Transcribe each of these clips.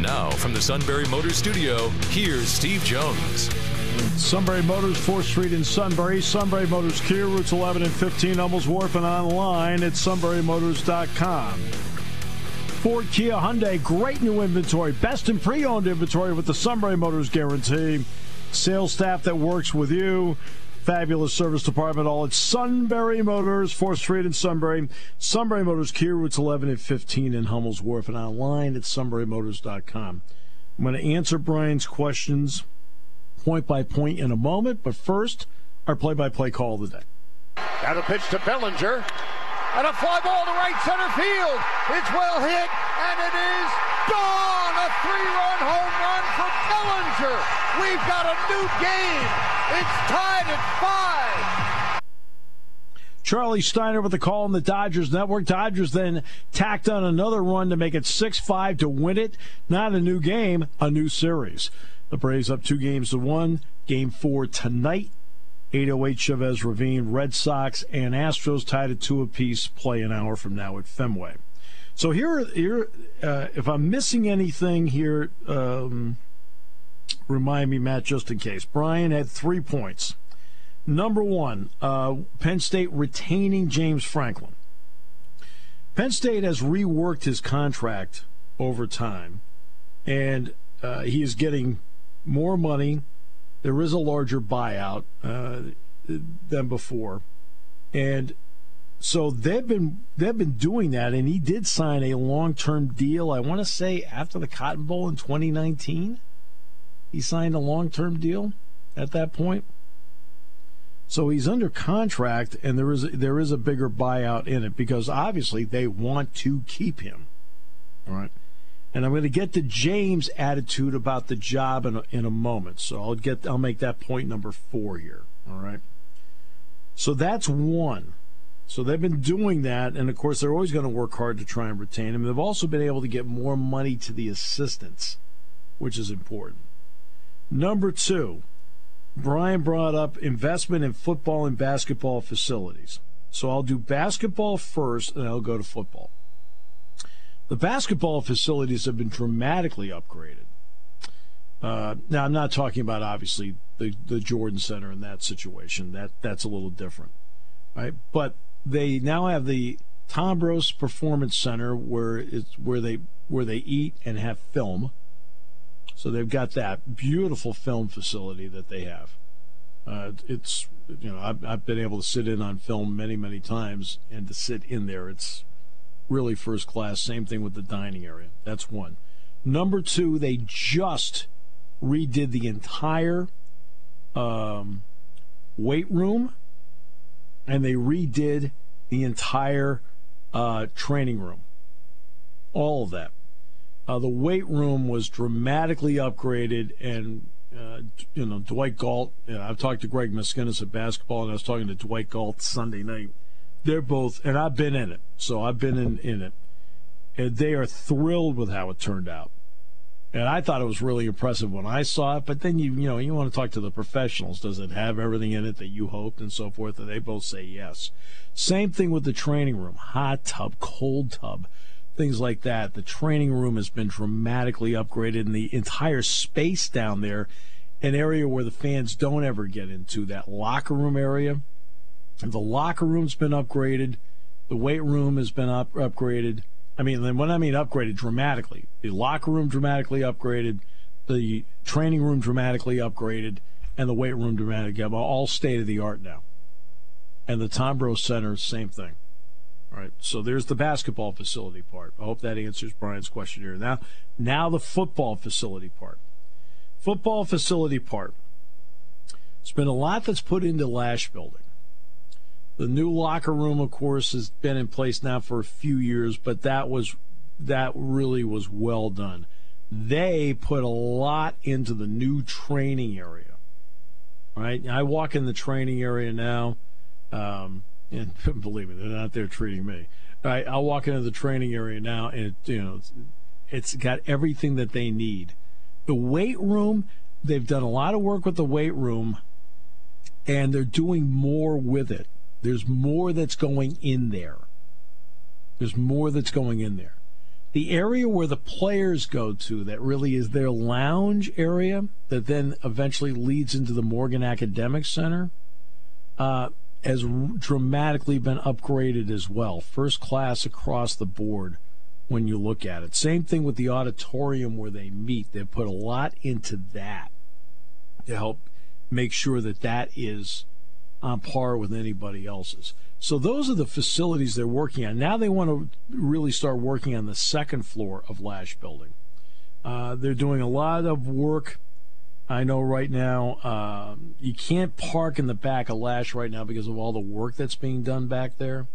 Now, from the Sunbury Motors Studio, here's Steve Jones. Sunbury Motors, 4th Street in Sunbury. Sunbury Motors Kia, routes 11 and 15, Hummel's Wharf, and online at sunburymotors.com. Ford, Kia, Hyundai, great new inventory. Best in pre-owned inventory with the Sunbury Motors guarantee. Sales staff that works with you. Fabulous service department, all at Sunbury Motors, 4th Street in Sunbury. Sunbury Motors, Kia, routes 11 and 15 in Hummel's Wharf, and online at sunburymotors.com. I'm going to answer Brian's questions point by point in a moment, but first, our play-by-play call of the day. And a pitch to Bellinger. And a fly ball to right center field. It's well hit, and it is gone. A three-run home run for Bellinger. We've got a new game. It's tied at five. Charlie Steiner with the call on the Dodgers network. Dodgers then tacked on another run to make it 6 5 to win it. Not a new game, a new series. The Braves up two games to one. Game four tonight. 808 Chavez Ravine. Red Sox and Astros tied at two apiece. Play an hour from now at Fenway. So here, here, uh, if I'm missing anything here, um, remind me, Matt, just in case. Brian had three points. Number one, uh, Penn State retaining James Franklin. Penn State has reworked his contract over time, and uh, he is getting more money. There is a larger buyout uh, than before, and so they've been they've been doing that. And he did sign a long term deal. I want to say after the Cotton Bowl in 2019, he signed a long term deal at that point. So he's under contract, and there is there is a bigger buyout in it because obviously they want to keep him. All right. And I'm going to get to James' attitude about the job in a, in a moment. So I'll get I'll make that point number four here. All right. So that's one. So they've been doing that, and of course they're always going to work hard to try and retain him. They've also been able to get more money to the assistants, which is important. Number two, Brian brought up investment in football and basketball facilities. So I'll do basketball first, and I'll go to football. The basketball facilities have been dramatically upgraded. Uh, now, I'm not talking about obviously the, the Jordan Center in that situation. That that's a little different, right? But they now have the Tom Tombros Performance Center where it's where they where they eat and have film. So they've got that beautiful film facility that they have. Uh, it's you know I've, I've been able to sit in on film many many times and to sit in there it's really first class. Same thing with the dining area. That's one. Number two, they just redid the entire um, weight room and they redid the entire uh, training room. All of that. Uh, the weight room was dramatically upgraded, and uh, you know Dwight Galt. I've talked to Greg Miskinnis at basketball, and I was talking to Dwight Galt Sunday night. They're both, and I've been in it, so I've been in in it, and they are thrilled with how it turned out. And I thought it was really impressive when I saw it. But then you you know you want to talk to the professionals. Does it have everything in it that you hoped and so forth? And they both say yes. Same thing with the training room: hot tub, cold tub, things like that. The training room has been dramatically upgraded, and the entire space down there, an area where the fans don't ever get into, that locker room area. The locker room's been upgraded. The weight room has been up, upgraded. I mean, when I mean upgraded dramatically, the locker room dramatically upgraded, the training room dramatically upgraded, and the weight room dramatically upgraded. All state of the art now. And the Tombros Center, same thing. All right, so there's the basketball facility part. I hope that answers Brian's question here. Now, now the football facility part. Football facility part. It's been a lot that's put into Lasch Building. The new locker room, of course, has been in place now for a few years, but that was that really was well done. they put a lot into the new training area. Right? I walk in the training area now, um, and believe me, they're not there treating me. Right? I'll walk into the training area now, and it, you know, it's, it's got everything that they need. The weight room, they've done a lot of work with the weight room, and they're doing more with it. There's more that's going in there. There's more that's going in there. The area where the players go to, that really is their lounge area, that then eventually leads into the Morgan Academic Center, uh, has dramatically been upgraded as well. First class across the board when you look at it. Same thing with the auditorium where they meet. They've put a lot into that to help make sure that that is on par with anybody else's. So those are the facilities they're working on. Now they want to really start working on the second floor of Lasch Building. Uh, they're doing a lot of work. I know right now um, you can't park in the back of Lasch right now because of all the work that's being done back there,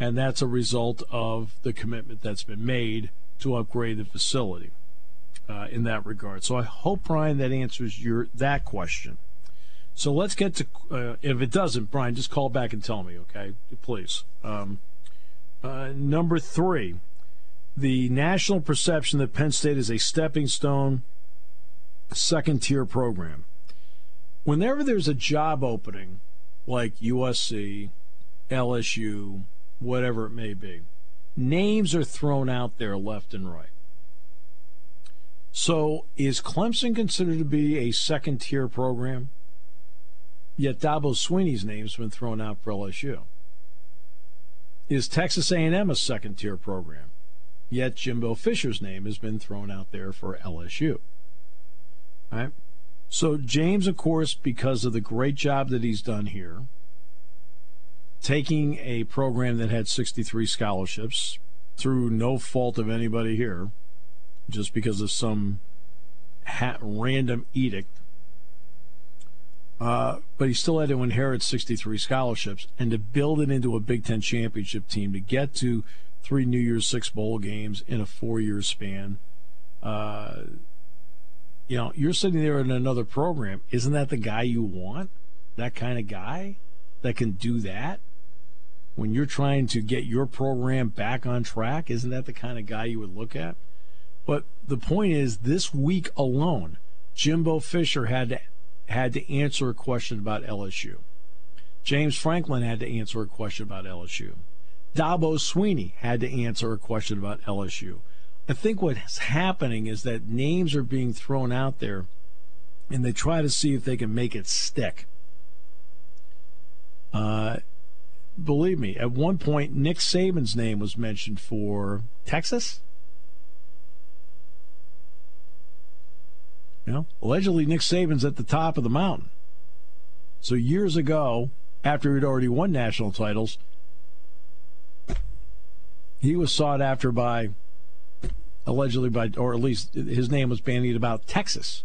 and that's a result of the commitment that's been made to upgrade the facility uh, in that regard. So I hope Brian that answers your that question. So let's get to. Uh, if it doesn't, Brian, just call back and tell me, okay? Please. Um, uh, number three, the national perception that Penn State is a stepping stone, second tier program. Whenever there's a job opening, like USC, LSU, whatever it may be, names are thrown out there left and right. So is Clemson considered to be a second tier program? Yet Dabo Swinney's name's been thrown out for LSU. Is Texas A&M a second-tier program? Yet Jimbo Fisher's name has been thrown out there for LSU. Right. So James, of course, because of the great job that he's done here, taking a program that had 63 scholarships through no fault of anybody here, just because of some ha- random edict uh, but he still had to inherit 63 scholarships and to build it into a Big Ten championship team to get to three New Year's Six bowl games in a four-year span. Uh, you know, you're sitting there in another program. Isn't that the guy you want? That kind of guy that can do that? When you're trying to get your program back on track, isn't that the kind of guy you would look at? But the point is, this week alone, Jimbo Fisher had to had to answer a question about LSU. James Franklin had to answer a question about LSU. Dabo Swinney had to answer a question about LSU. I think what's happening is that names are being thrown out there and they try to see if they can make it stick. Uh, believe me, at one point, Nick Saban's name was mentioned for Texas. You know, allegedly Nick Saban's at the top of the mountain. So years ago, after he'd already won national titles, he was sought after by allegedly by or at least his name was bandied about Texas.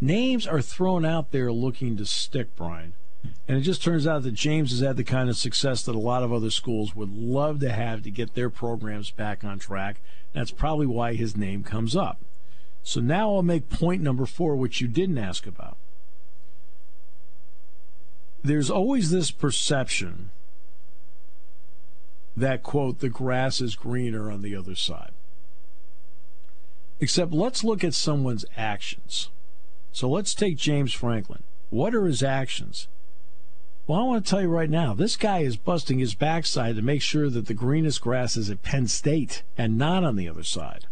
Names are thrown out there looking to stick, Brian. And it just turns out that James has had the kind of success that a lot of other schools would love to have to get their programs back on track. That's probably why his name comes up. So now I'll make point number four, which you didn't ask about. There's always this perception that, quote, the grass is greener on the other side. Except let's look at someone's actions. So let's take James Franklin. What are his actions? Well, I want to tell you right now, this guy is busting his backside to make sure that the greenest grass is at Penn State and not on the other side.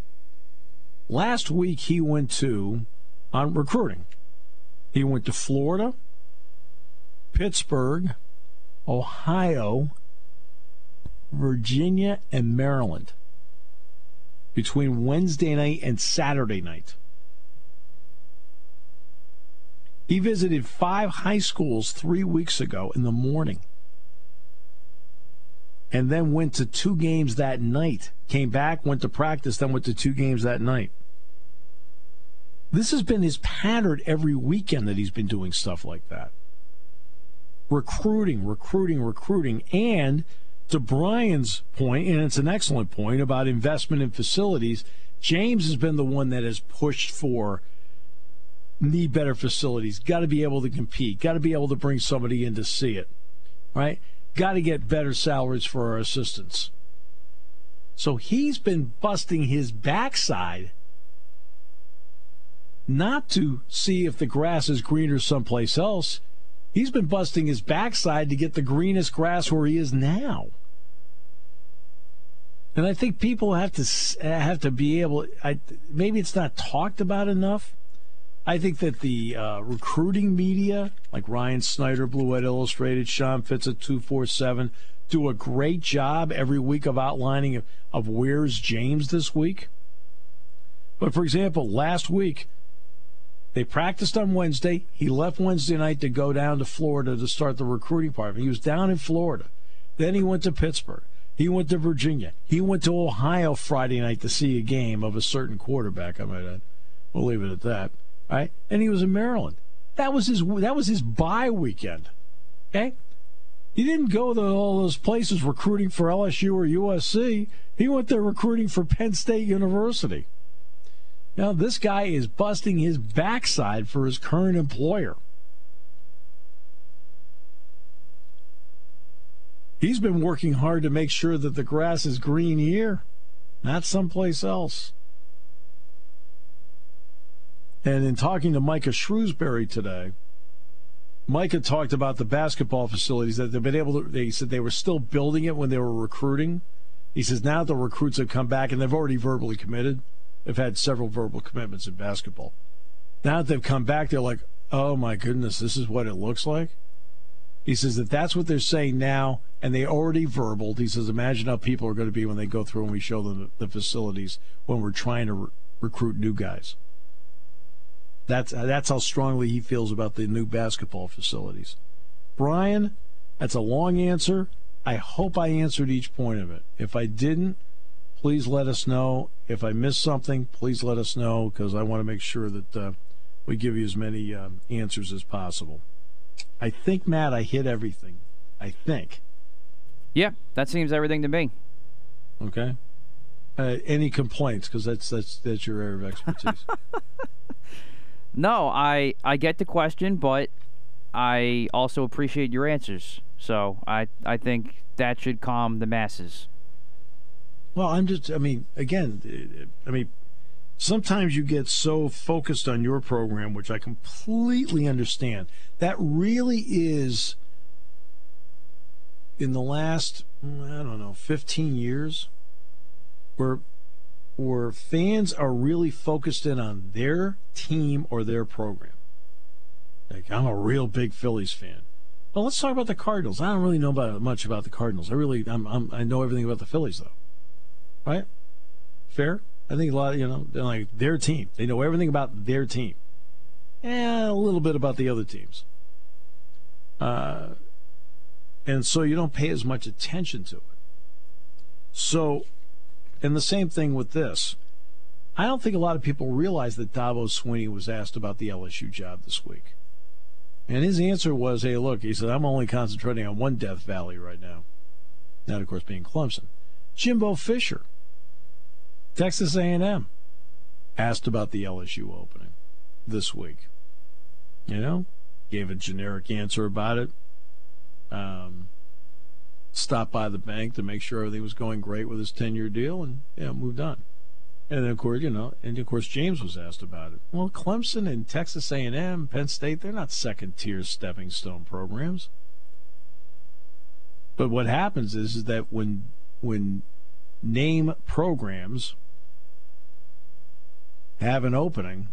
Last week he went to on recruiting. He went to Florida, Pittsburgh, Ohio, Virginia, and Maryland between Wednesday night and Saturday night. He visited five high schools three weeks ago in the morning and then went to two games that night. Came back, went to practice, then went to two games that night. This has been his pattern every weekend that he's been doing stuff like that. Recruiting, recruiting, recruiting. And to Brian's point, and it's an excellent point about investment in facilities, James has been the one that has pushed for need better facilities, got to be able to compete, got to be able to bring somebody in to see it, right? Got to get better salaries for our assistants. So he's been busting his backside not to see if the grass is greener someplace else. He's been busting his backside to get the greenest grass where he is now. And I think people have to have to be able. I, maybe it's not talked about enough. I think that the uh, recruiting media, like Ryan Snyder, Blue White Illustrated, Sean Fitz at 247, do a great job every week of outlining of, of where's James this week. But for example, last week, they practiced on Wednesday. He left Wednesday night to go down to Florida to start the recruiting part. He was down in Florida. Then he went to Pittsburgh. He went to Virginia. He went to Ohio Friday night to see a game of a certain quarterback, I might add. We'll leave it at that right? And he was in Maryland. That was his that was his bye weekend. Okay? He didn't go to all those places recruiting for LSU or USC. He went there recruiting for Penn State University. Now, this guy is busting his backside for his current employer. He's been working hard to make sure that the grass is green here, not someplace else. And in talking to Micah Shrewsberry today, Micah talked about the basketball facilities that they've been able to. They said they were still building it when they were recruiting. He says now the recruits have come back and they've already verbally committed. They've had several verbal commitments in basketball. Now that they've come back, they're like, "Oh my goodness, this is what it looks like." He says that that's what they're saying now, and they already verbaled. He says, "Imagine how people are going to be when they go through and we show them the facilities when we're trying to re- recruit new guys." That's that's how strongly he feels about the new basketball facilities. Brian, that's a long answer. I hope I answered each point of it. If I didn't, please let us know. If I missed something, please let us know because I want to make sure that uh, we give you as many uh, answers as possible. I think, Matt, I hit everything. I think. Yeah, that seems everything to me. Okay. Uh, any complaints? Because that's that's that's your area of expertise. No, I I get the question, but I also appreciate your answers. So I I think that should calm the masses. Well, I'm just I mean, again, I mean, sometimes you get so focused on your program, which I completely understand. That really is in the last I don't know, 15 years where where fans are really focused in on their team or their program. Like I'm a real big Phillies fan. Well, let's talk about the Cardinals. I don't really know about much about the Cardinals. I really, I'm, I'm, i know everything about the Phillies, though. Right? Fair. I think a lot. You know, they're like their team. They know everything about their team, and a little bit about the other teams. Uh, and so you don't pay as much attention to it. So and the same thing with this. I don't think a lot of people realize that Dabo Swinney was asked about the LSU job this week. And his answer was, hey, look, he said, I'm only concentrating on one Death Valley right now. That, of course, being Clemson. Jimbo Fisher, Texas A&M, asked about the LSU opening this week. You know, gave a generic answer about it. Um, stopped by the bank to make sure everything was going great with his 10 year deal and yeah, moved on. And of course, you know, and of course, James was asked about it. Well, Clemson and Texas A&M, Penn State, they're not second tier stepping stone programs. But what happens is, is that when when name programs have an opening,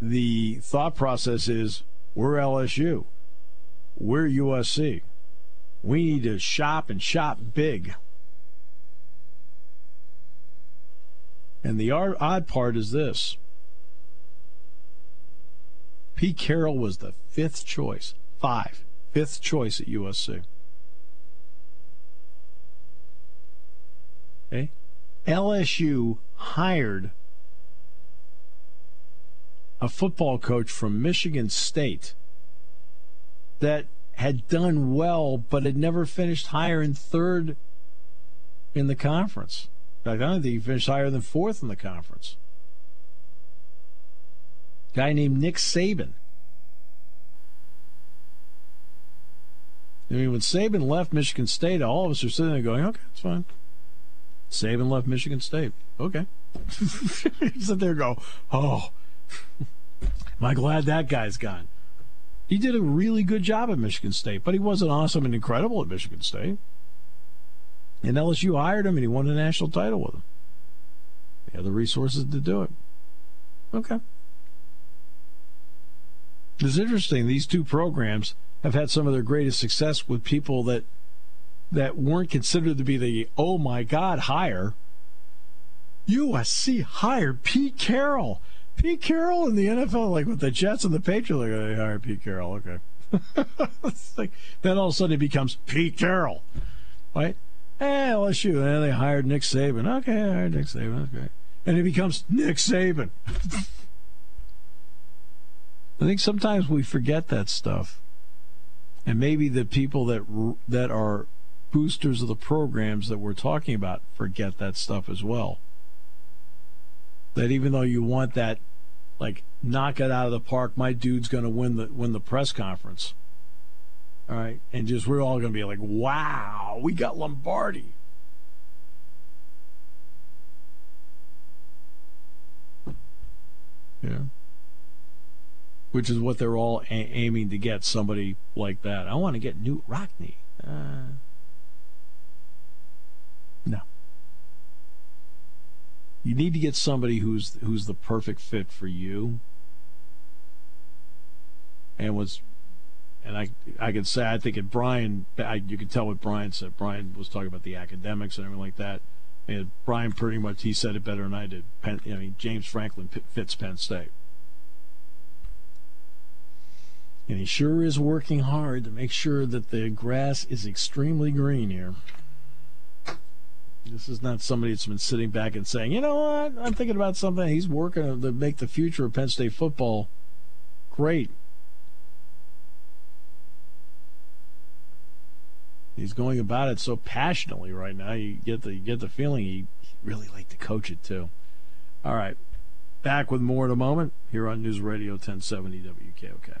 the thought process is we're LSU, we're USC, we need to shop and shop big. And the odd part is this Pete Carroll was the fifth choice, five, fifth choice at USC. Okay? Eh? LSU hired a football coach from Michigan State that had done well, but had never finished higher in third in the conference. In fact, I don't think he finished higher than fourth in the conference. Guy named Nick Saban. I mean, when Saban left Michigan State, all of us are sitting there going, okay, it's fine. Saban left Michigan State. Okay. Sit there and go, oh, am I glad that guy's gone? He did a really good job at Michigan State, but he wasn't awesome and incredible at Michigan State. And LSU hired him and he won a national title with him. They had the resources to do it. Okay. It's interesting. These two programs have had some of their greatest success with people that that weren't considered to be the oh my god hire. USC hired Pete Carroll. Pete Carroll in the NFL, like with the Jets and the Patriots, like they hired Pete Carroll. Okay. like, then all of a sudden it becomes Pete Carroll, right? Hey, LSU, and they hired Nick Saban. Okay, I hired Nick Saban. That's great. And it becomes Nick Saban. I think sometimes we forget that stuff, and maybe the people that that are boosters of the programs that we're talking about forget that stuff as well. That even though you want that, like knock it out of the park, my dude's going to win the win the press conference. All right, and just we're all going to be like, wow, we got Lombardi. Yeah which is what they're all a- aiming to get somebody like that. I want to get Knute Rockne. Uh, no. You need to get somebody who's who's the perfect fit for you. And was, and I I can say I think it Brian I, you can tell what Brian said. Brian was talking about the academics and everything like that. And Brian pretty much he said it better than I did. Penn, I mean James Franklin fits Penn State. And he sure is working hard to make sure that the grass is extremely green here. This is not somebody that's been sitting back and saying, you know what, I'm thinking about something. He's working to make the future of Penn State football great. He's going about it so passionately right now. You get the you get the feeling he, really liked to coach it too. All right, back with more in a moment here on News Radio 1070 WKOK.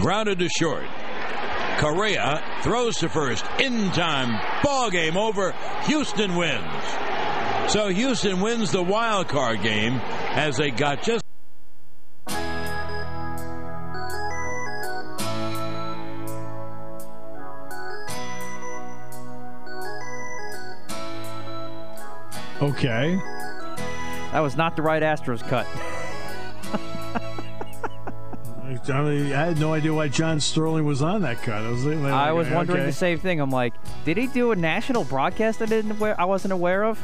Grounded to short. Correa throws to first. In time. Ball game over. Houston wins. So Houston wins the wild card game as they got just. Okay. That was not the right Astros cut. I, mean, I had no idea why John Sterling was on that cut. I was, like, I was wondering okay. the same thing. I'm like, did he do a national broadcast I didn't aware, I wasn't aware of?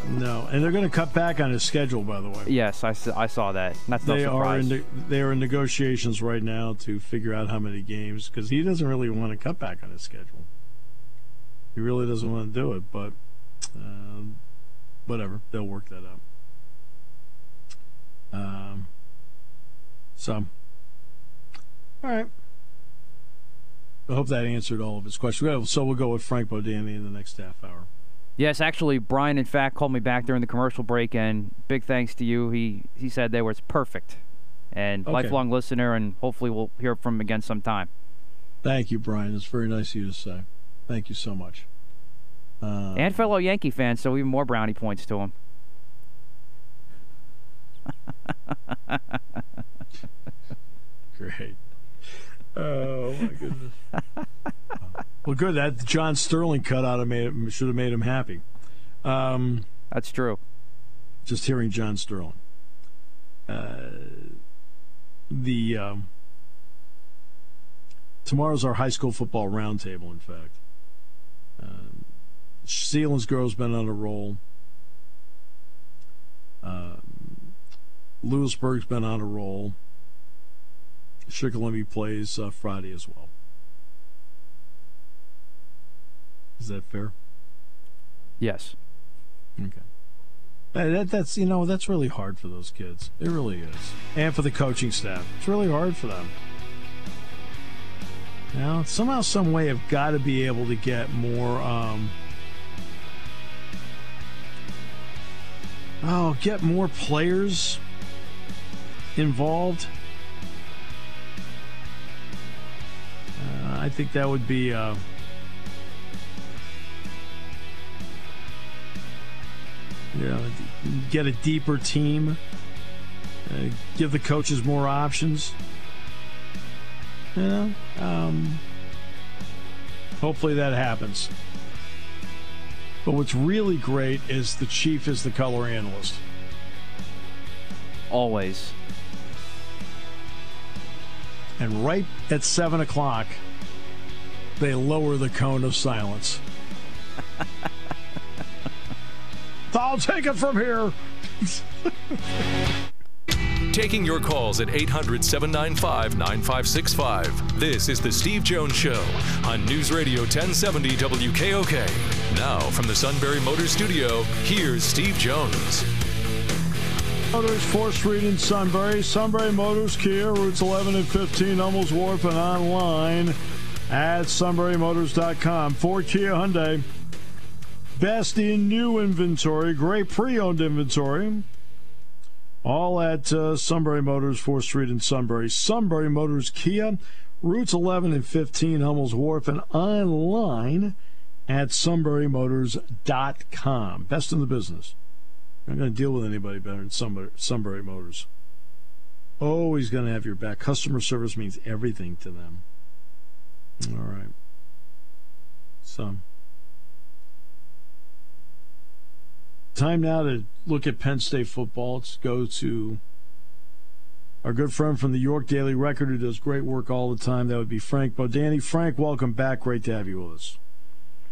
no, and they're going to cut back on his schedule, by the way. Yes, I, I saw that. That's no they surprise. Are in, they are in negotiations right now to figure out how many games because he doesn't really want to cut back on his schedule. He really doesn't want to do it, but uh, whatever, they'll work that out. Um, so all right. I hope that answered all of his questions. So we'll go with Frank Bodani in the next half hour. Yes, actually, Brian, in fact, called me back during the commercial break, and big thanks to you. He he said they was perfect, and okay. lifelong listener, and hopefully we'll hear from him again sometime. Thank you, Brian. It's very nice of you to say. Thank you so much. Uh, and fellow Yankee fan, so even more brownie points to him. Great. Oh my goodness. well, good. That John Sterling cut out of made should have made him happy. Um, That's true. Just hearing John Sterling. Uh, the um, tomorrow's our high school football roundtable. In fact, um, Selinsgrove's been on a roll. Um, Lewisburg's been on a roll. Shikellamy plays uh, Friday as well. Is that fair? Yes. Okay. That, that's you know that's really hard for those kids. It really is, and for the coaching staff, it's really hard for them. Now somehow, some way, have got to be able to get more. Um, oh, get more players involved. I think that would be. Uh, you know, get a deeper team, uh, give the coaches more options. You know, um, hopefully that happens. But what's really great is the chief is the color analyst. Always. And right at 7 o'clock, they lower the cone of silence. I'll take it from here. Taking your calls at 800 795 9565. This is The Steve Jones Show on News Radio 1070 WKOK. Now, from the Sunbury Motors Studio, here's Steve Jones. Motors, 4th Street in Sunbury. Sunbury Motors, Kia, routes 11 and 15, Hummels Wharf, and online at sunburymotors.com. For Kia Hyundai. Best in new inventory, great pre owned inventory. All at uh, Sunbury Motors, 4th Street in Sunbury. Sunbury Motors Kia, routes 11 and 15, Hummels Wharf, and online at sunburymotors.com. Best in the business. I'm not going to deal with anybody better than Sunbury, Sunbury Motors. Always going to have your back. Customer service means everything to them. All right. So. Time now to look at Penn State football. Let's go to our good friend from the York Daily Record who does great work all the time. That would be Frank Bodani. Frank, welcome back. Great to have you with us.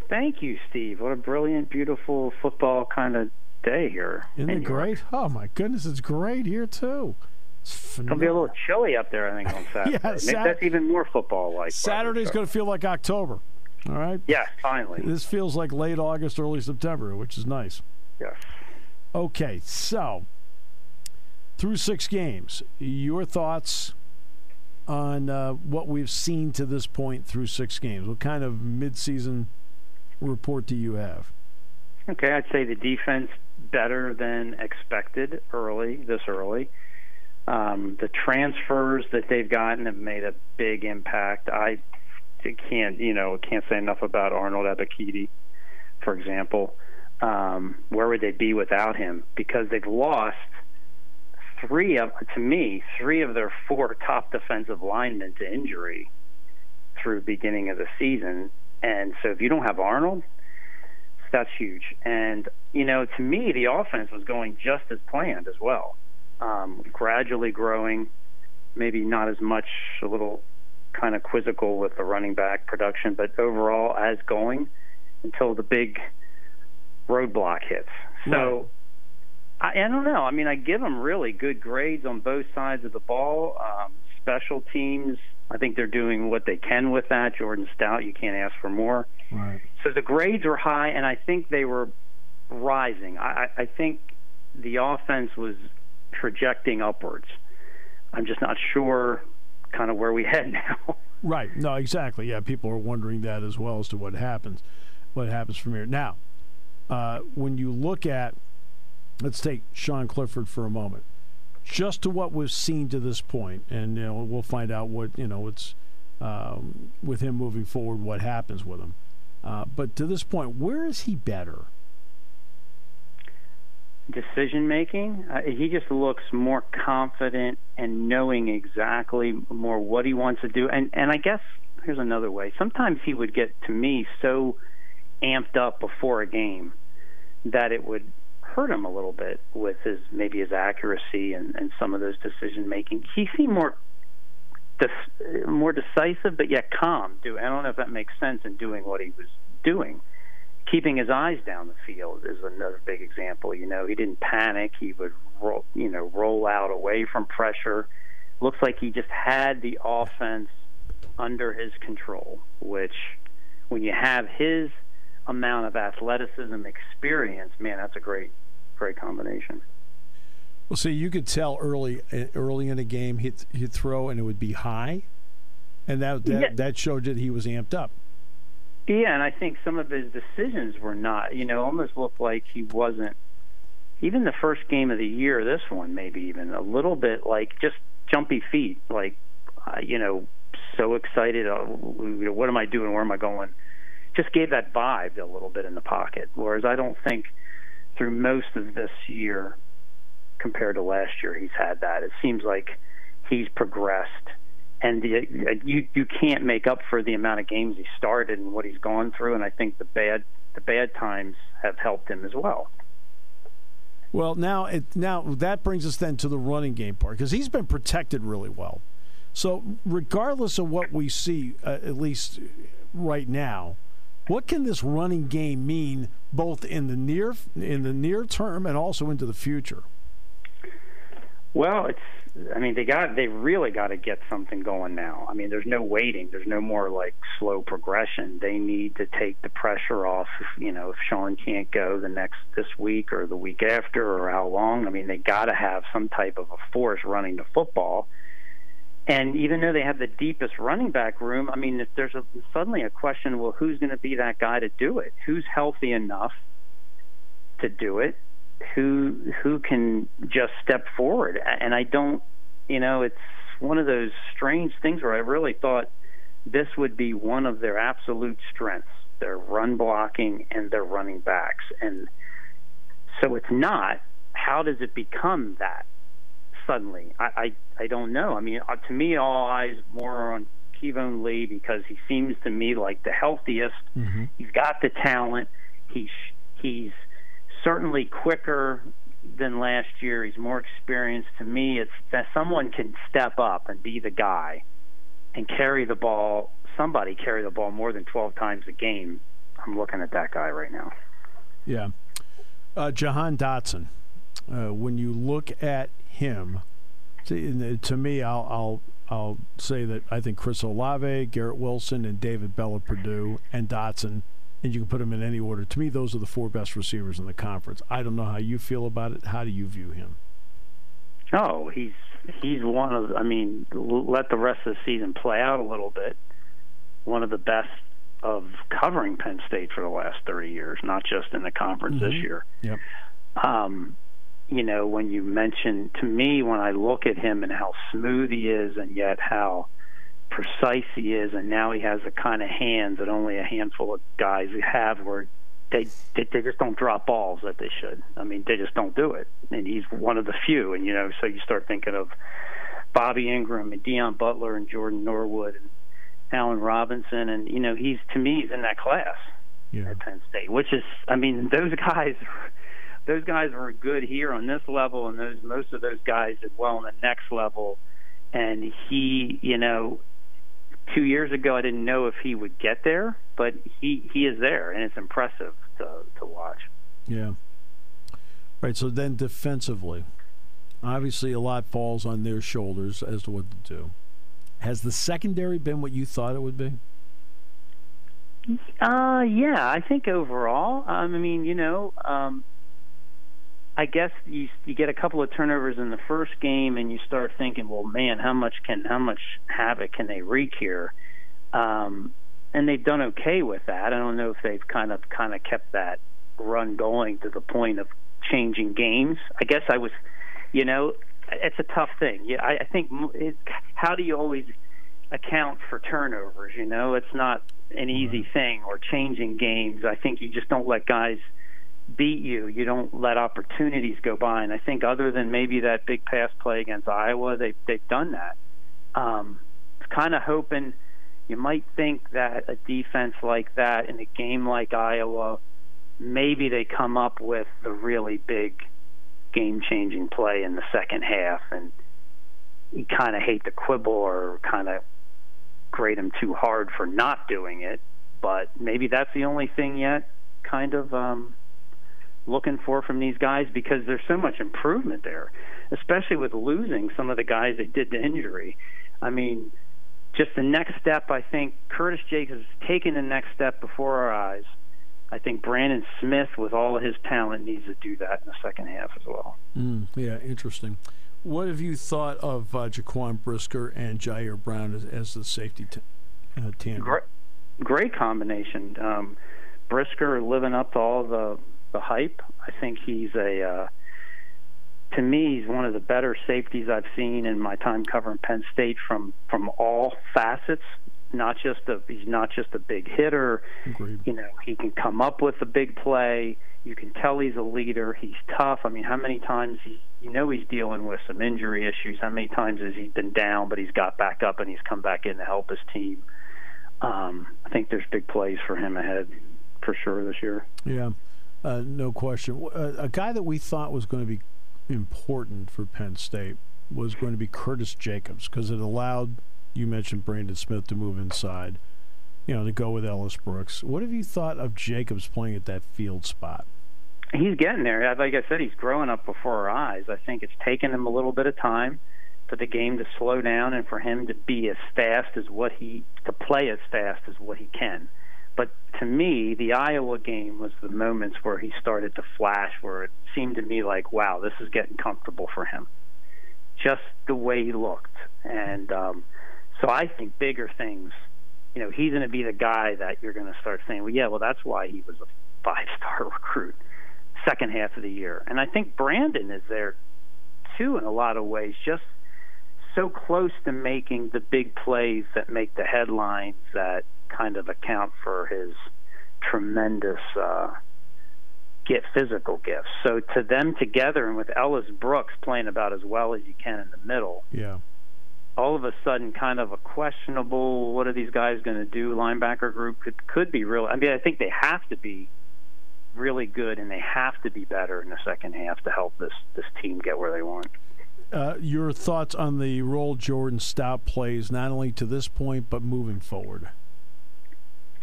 Thank you, Steve. What a brilliant, beautiful football kind of day here. Isn't it great? Oh, my goodness. It's great here, too. It's, going to be a little chilly up there, I think, on Saturday. yeah, Maybe Sat- that's even more football like. Saturday's going to feel like October. All right? Yes, finally. This feels like late August, early September, which is nice. Yes. Okay, so through six games, your thoughts on uh, what we've seen to this point through six games? What kind of midseason report do you have? Okay, I'd say the defense better than expected early, this early. Um, the transfers that they've gotten have made a big impact. I can't, you know, can't say enough about Arnold Ebiketie, for example um, where would they be without him? Because they've lost three of, to me, three of their four top defensive linemen to injury through beginning of the season. And so if you don't have Arnold, that's huge. And, you know, to me, the offense was going just as planned as well. Um, gradually growing, maybe not as much, a little kind of quizzical with the running back production, but overall as going until the big – roadblock hits. So right. I, I don't know. I mean, I give them really good grades on both sides of the ball. Um, special teams, I think they're doing what they can with that. Jordan Stout, you can't ask for more. Right. So the grades were high, and I think they were rising. I, I think the offense was trajecting upwards. I'm just not sure kind of where we head now. right. No, exactly. Yeah, people are wondering that as well as to what happens, what happens from here. Now, uh, when you look at, let's take Sean Clifford for a moment, just to what we've seen to this point, and you know we'll find out what you know it's um, with him moving forward, what happens with him. Uh, but to this point, where is he better? Decision making. Uh, he just looks more confident and knowing exactly more what he wants to do. And and I guess here's another way. Sometimes he would get to me so amped up before a game that it would hurt him a little bit with his maybe his accuracy and, and some of those decision making. He seemed more more decisive, but yet calm. Do I don't know if that makes sense in doing what he was doing. Keeping his eyes down the field is another big example. You know, he didn't panic. He would roll, you know, roll out away from pressure. Looks like he just had the offense under his control, which when you have his amount of athleticism experience, man, that's a great, great combination. Well, see, you could tell early eh, early in the game he'd, he'd throw and it would be high, and that that, yeah. that showed that he was amped up. Yeah, and I think some of his decisions were not, you know, almost looked like he wasn't. Even the first game of the year, this one maybe even a little bit like just jumpy feet, like uh, you know, so excited. Uh, what am I doing? Where am I going? Just gave that vibe a little bit in the pocket. Whereas I don't think through most of this year compared to last year he's had that. It seems like he's progressed, and you you can't make up for the amount of games he started and what he's gone through. And I think the bad the bad times have helped him as well. Well, now it now that brings us then to the running game part because he's been protected really well. So regardless of what we see, uh, at least right now, what can this running game mean both in the near in the near term and also into the future? Well, it's. I mean, they got. They really got to get something going now. I mean, there's no waiting. There's no more like slow progression. They need to take the pressure off. You know, if Sean can't go the next this week or the week after or how long. I mean, they got to have some type of a force running the football. And even though they have the deepest running back room, I mean, if there's a, suddenly a question, well, who's going to be that guy to do it? Who's healthy enough to do it? Who who can just step forward. And I don't, you know, it's one of those strange things where I really thought this would be one of their absolute strengths, their run blocking and their running backs. And so it's not. How does it become that suddenly? I I, I don't know. I mean, uh, to me, all eyes more on Keyvone Lee because he seems to me like the healthiest. Mm-hmm. He's got the talent. He's he's certainly quicker than last year. He's more experienced. To me, it's that someone can step up and be the guy and carry the ball. Somebody carry the ball more than 12 times a game. I'm looking at that guy right now. Yeah. Uh, Jahan Dotson, uh, when you look at him, to, to me, I'll, I'll I'll say that I think Chris Olave, Garrett Wilson, and David Bell of Purdue, and Dotson and you can put them in any order. To me, those are the four best receivers in the conference. I don't know how you feel about it. How do you view him? Oh, he's he's one of. I mean, let the rest of the season play out a little bit. One of the best of covering Penn State for the last 30 years, not just in the conference mm-hmm. this year. Yep. Um, you know, when you mention to me, when I look at him and how smooth he is, and yet how precise he is, and now he has the kind of hands that only a handful of guys have, where they, they they just don't drop balls that they should. I mean, they just don't do it, and he's one of the few. And you know, so you start thinking of Bobby Engram and Deon Butler and Jordan Norwood and Allen Robinson, and you know, he's to me he's in that class yeah. at Penn State, which is, I mean, those guys. Those guys were good here on this level, and those most of those guys did well on the next level. And he, you know, two years ago, I didn't know if he would get there, but he he is there, and it's impressive to to watch. Yeah. Right. So then, defensively, obviously, a lot falls on their shoulders as to what to do. Has the secondary been what you thought it would be? Uh, yeah, I think overall. Um, I mean, you know, um, I guess you you get a couple of turnovers in the first game, and you start thinking, well, man, how much can how much havoc can they wreak here? Um, and they've done okay with that. I don't know if they've kind of kind of kept that run going to the point of changing games. I guess I was, you know, it's a tough thing. Yeah, I, I think it, how do you always account for turnovers? You know, it's not an easy thing or changing games. I think you just don't let guys beat you. You don't let opportunities go by. And I think other than maybe that big pass play against Iowa, they they've done that. Um, kind of hoping you might think that a defense like that in a game like Iowa, maybe they come up with the really big game-changing play in the second half, and you kind of hate to quibble or kind of grade them too hard for not doing it. But maybe that's the only thing yet, kind of. Um, looking for from these guys because there's so much improvement there, especially with losing some of the guys that did the injury. I mean, just the next step, I think Curtis Jacobs has taken the next step before our eyes. I think Brandon Smith, with all of his talent, needs to do that in the second half as well. Mm, yeah, interesting. What have you thought of uh, Jaquan Brisker and Ji'Ayir Brown as, as the safety t- uh, tandem? Great, great combination. Um, Brisker living up to all the the hype. I think he's a uh, to me he's one of the better safeties I've seen in my time covering Penn State from from all facets. Not just a he's not just a big hitter. Agreed. You know he can come up with a big play. You can tell he's a leader. He's tough. I mean, how many times he you know he's dealing with some injury issues. How many times has he been down, but he's got back up and he's come back in to help his team. Um, I think there's big plays for him ahead for sure this year. Yeah. Uh, no question. Uh, a guy that we thought was going to be important for Penn State was going to be Curtis Jacobs because it allowed you mentioned Brandon Smith to move inside, you know, to go with Ellis Brooks. What have you thought of Jacobs playing at that field spot? He's getting there. Like I said, he's growing up before our eyes. I think it's taken him a little bit of time for the game to slow down and for him to be as fast as what he to play as fast as what he can. But to me, the Iowa game was the moments where he started to flash, where it seemed to me like, wow, this is getting comfortable for him. Just the way he looked. And um, so I think bigger things, you know, he's going to be the guy that you're going to start saying, well, yeah, well, that's why he was a five star recruit second half of the year. And I think Brandon is there too in a lot of ways, just so close to making the big plays that make the headlines that kind of account for his tremendous uh, get physical gifts. So to them together, and with Ellis Brooks playing about as well as you can in the middle, yeah. All of a sudden, kind of a questionable. What are these guys going to do? Linebacker group could could be real. I mean, I think they have to be really good, and they have to be better in the second half to help this this team get where they want. Uh, your thoughts on the role Jordan Stout plays, not only to this point but moving forward?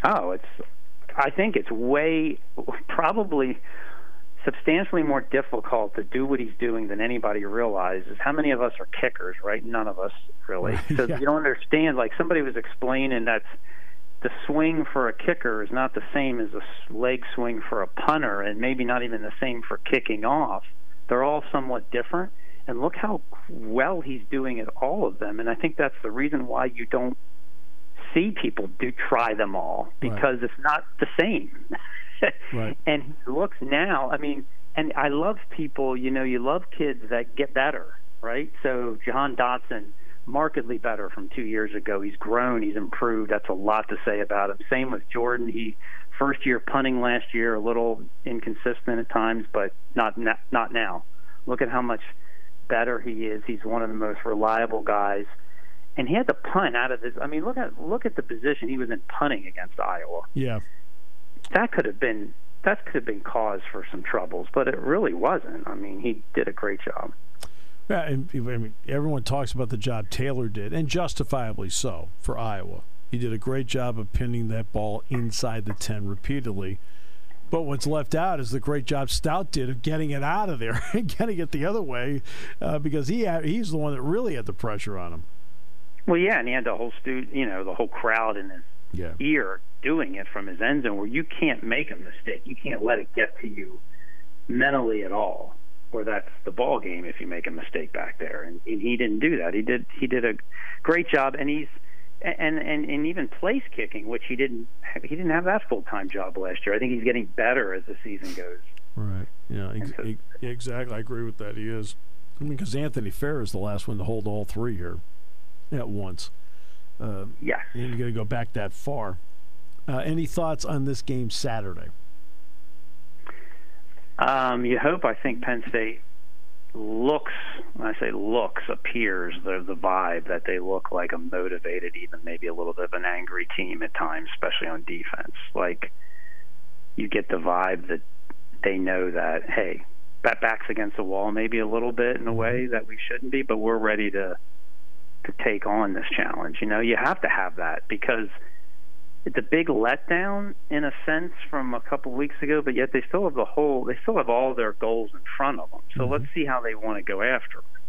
Oh, it's. I think it's way probably substantially more difficult to do what he's doing than anybody realizes. How many of us are kickers, right? None of us really. So yeah. you don't understand. Like somebody was explaining that the swing for a kicker is not the same as a leg swing for a punter, and maybe not even the same for kicking off. They're all somewhat different. And look how well he's doing at all of them. And I think that's the reason why you don't see people do try them all because right. it's not the same. right. And he looks now. I mean, and I love people. You know, you love kids that get better, right? So Jahan Dotson, markedly better from two years ago. He's grown. He's improved. That's a lot to say about him. Same with Jordan. He first year punting last year, a little inconsistent at times, but not not not now. Look at how much better he is. He's one of the most reliable guys and he had to punt out of this. I mean, look at look at the position he was in punting against Iowa. Yeah, that could have been that could have been cause for some troubles, but it really wasn't. I mean, he did a great job. Yeah, and, I mean, everyone talks about the job Taylor did, and justifiably so for Iowa. He did a great job of pinning that ball inside the ten repeatedly. But what's left out is the great job Stout did of getting it out of there and getting it the other way, uh, because he had, he's the one that really had the pressure on him. Well, yeah, and he had the whole stu- you know, the whole crowd in his yeah. ear doing it from his end zone, where you can't make a mistake. You can't let it get to you mentally at all, or that's the ball game if you make a mistake back there. And, and he didn't do that. He did. He did a great job, and he's and and and even place kicking, which he didn't he didn't have that full time job last year. I think he's getting better as the season goes. Right. Yeah. Ex- so, exactly. I agree with that. He is. I mean, because Anthony Fera is the last one to hold all three here at once. Uh, yes. You're going to go back that far. Uh, any thoughts on this game Saturday? Um, you hope. I think Penn State looks. When I say looks, appears the the vibe that they look like a motivated, even maybe a little bit of an angry team at times, especially on defense. Like you get the vibe that they know that hey, that backs against the wall maybe a little bit in a way that we shouldn't be, but we're ready to to take on this challenge. You know, you have to have that because it's a big letdown in a sense from a couple of weeks ago, but yet they still have the whole they still have all their goals in front of them. So mm-hmm. let's see how they want to go after. Them.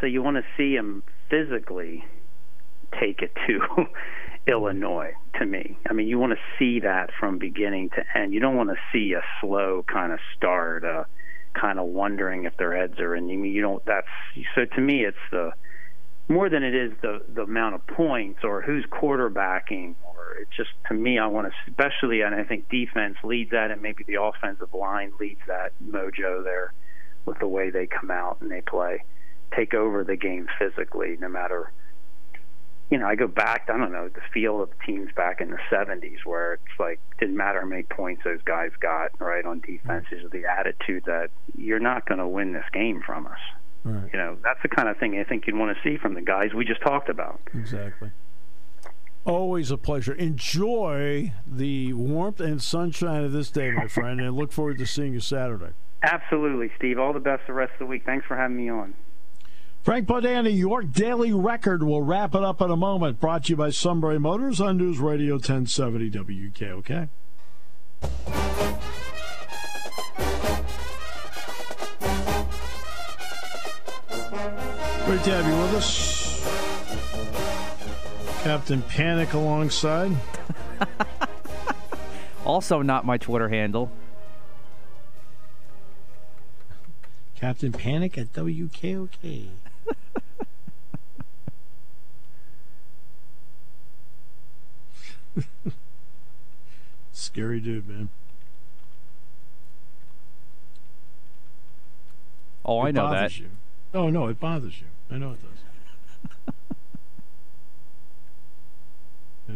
So you want to see them physically take it to Illinois to me. I mean, you want to see that from beginning to end. You don't want to see a slow kind of start, uh, kind of wondering if their heads are in. I mean, you don't. That's so to me, it's the more than it is the the amount of points or who's quarterbacking or it's just to me I want to especially and I think defense leads that and maybe the offensive line leads that mojo there with the way they come out and they play take over the game physically no matter you know I go back I don't know the feel of teams back in the 70s where it's like didn't matter how many points those guys got right on defenses mm-hmm. the attitude that you're not going to win this game from us Right. You know, that's the kind of thing I think you'd want to see from the guys we just talked about. Exactly. Always a pleasure. Enjoy the warmth and sunshine of this day, my friend, and look forward to seeing you Saturday. Absolutely, Steve. All the best the rest of the week. Thanks for having me on. Frank Bodani, York Daily Record. We'll wrap it up in a moment. Brought to you by Sunbury Motors on News Radio 1070 WKOK. Great to have you with us. Captain Panic alongside. also, not my Twitter handle. Captain Panic at WKOK. Scary dude, man. Oh, I know that. You. Oh no, it bothers you. I know it does. yeah.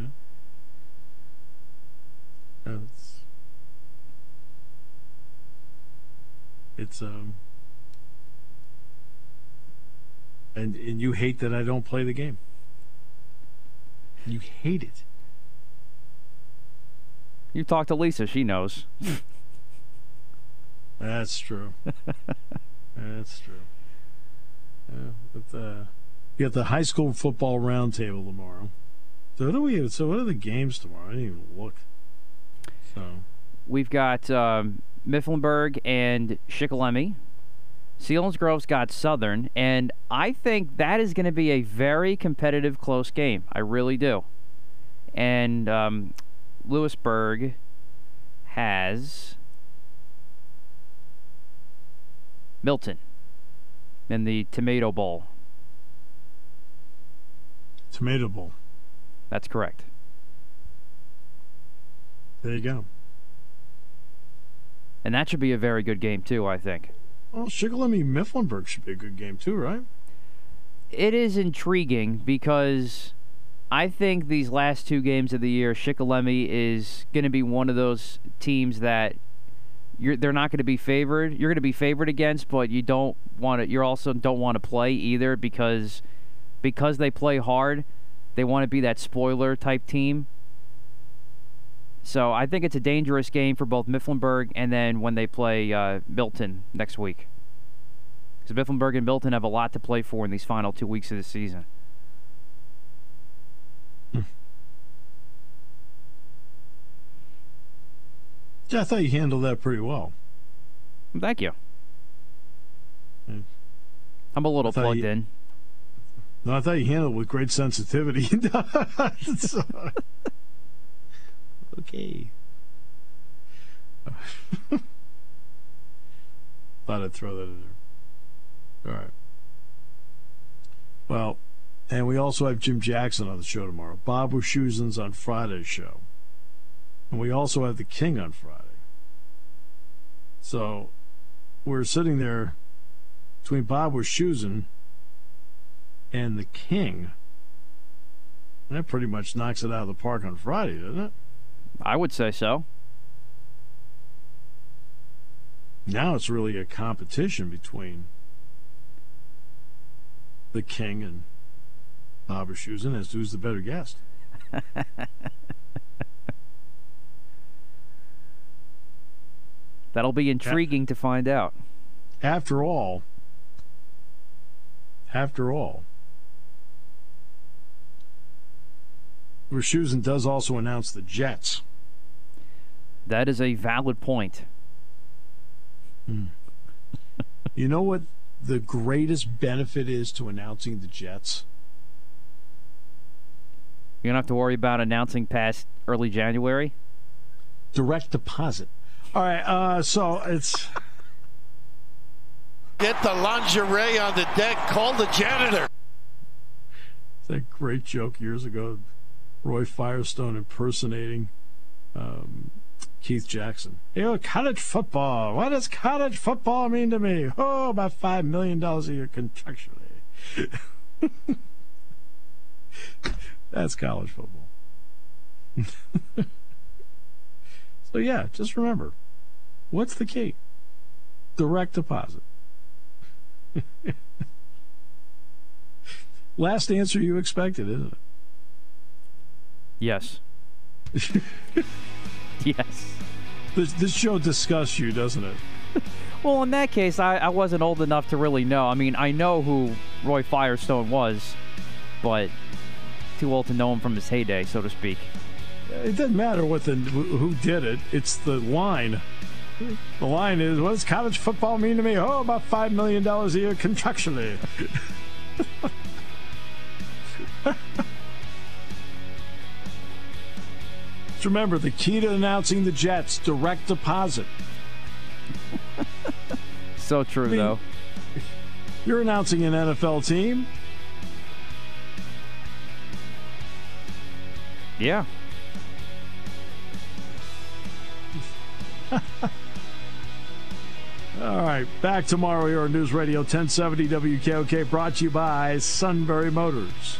No, it's it's um and and you hate that I don't play the game. You hate it. You talk to Lisa, she knows. That's true. That's true. Yeah, uh, you got the high school football roundtable tomorrow. So what do we? So what are the games tomorrow? I didn't even look. So we've got um, Mifflinburg and Shikellamy. Grove's got Southern, and I think that is going to be a very competitive, close game. I really do. And um, Lewisburg has Milton in the Tomato Bowl. Tomato Bowl. That's correct. There you go. And that should be a very good game too, I think. Well, Shikellamy Mifflinburg should be a good game too, right? It is intriguing because I think these last two games of the year, Shikellamy is going to be one of those teams that you're they're not going to be favored. You're going to be favored against, but you don't want to. You also don't want to play either because because they play hard. They want to be that spoiler type team. So I think it's a dangerous game for both Mifflinburg and then when they play uh, Milton next week. Because Mifflinburg and Milton have a lot to play for in these final two weeks of the season. Yeah, I thought you handled that pretty well. Thank you. Hmm. I'm a little plugged you, in. No, I thought you handled it with great sensitivity. okay. Thought I'd throw that in there. All right. Well, and we also have Jim Jackson on the show tomorrow. Bob Wischusen's on Friday's show. And we also have the King on Friday. So we're sitting there between Bob Wischusen and the King. That pretty much knocks it out of the park on Friday, doesn't it? I would say so. Now it's really a competition between the king and Bob Wischusen as to who's the better guest. That'll be intriguing to find out. After all, after all, Wischusen does also announce the Jets. That is a valid point. Hmm. you know what the greatest benefit is to announcing the Jets? You don't have to worry about announcing past early January. Direct deposit. All right, uh, so it's. Get the lingerie on the deck. Call the janitor. It's that great joke years ago. Roy Firestone impersonating um, Keith Jackson. You college football. What does college football mean to me? Oh, about five million dollars a year contractually. That's college football. so yeah, just remember, what's the key? Direct deposit. Last answer you expected, isn't it? Yes. yes. This, this show disgusts you, doesn't it? well, in that case, I, I wasn't old enough to really know. I mean, I know who Roy Firestone was, but too old to know him from his heyday, so to speak. It doesn't matter what the who did it. It's the line. The line is, what does college football mean to me? Oh, about five million dollars a year contractually. remember the key to announcing the Jets direct deposit. so true, I mean, though. You're announcing an NFL team. Yeah. All right, back tomorrow here on News Radio 1070 WKOK, brought to you by Sunbury Motors.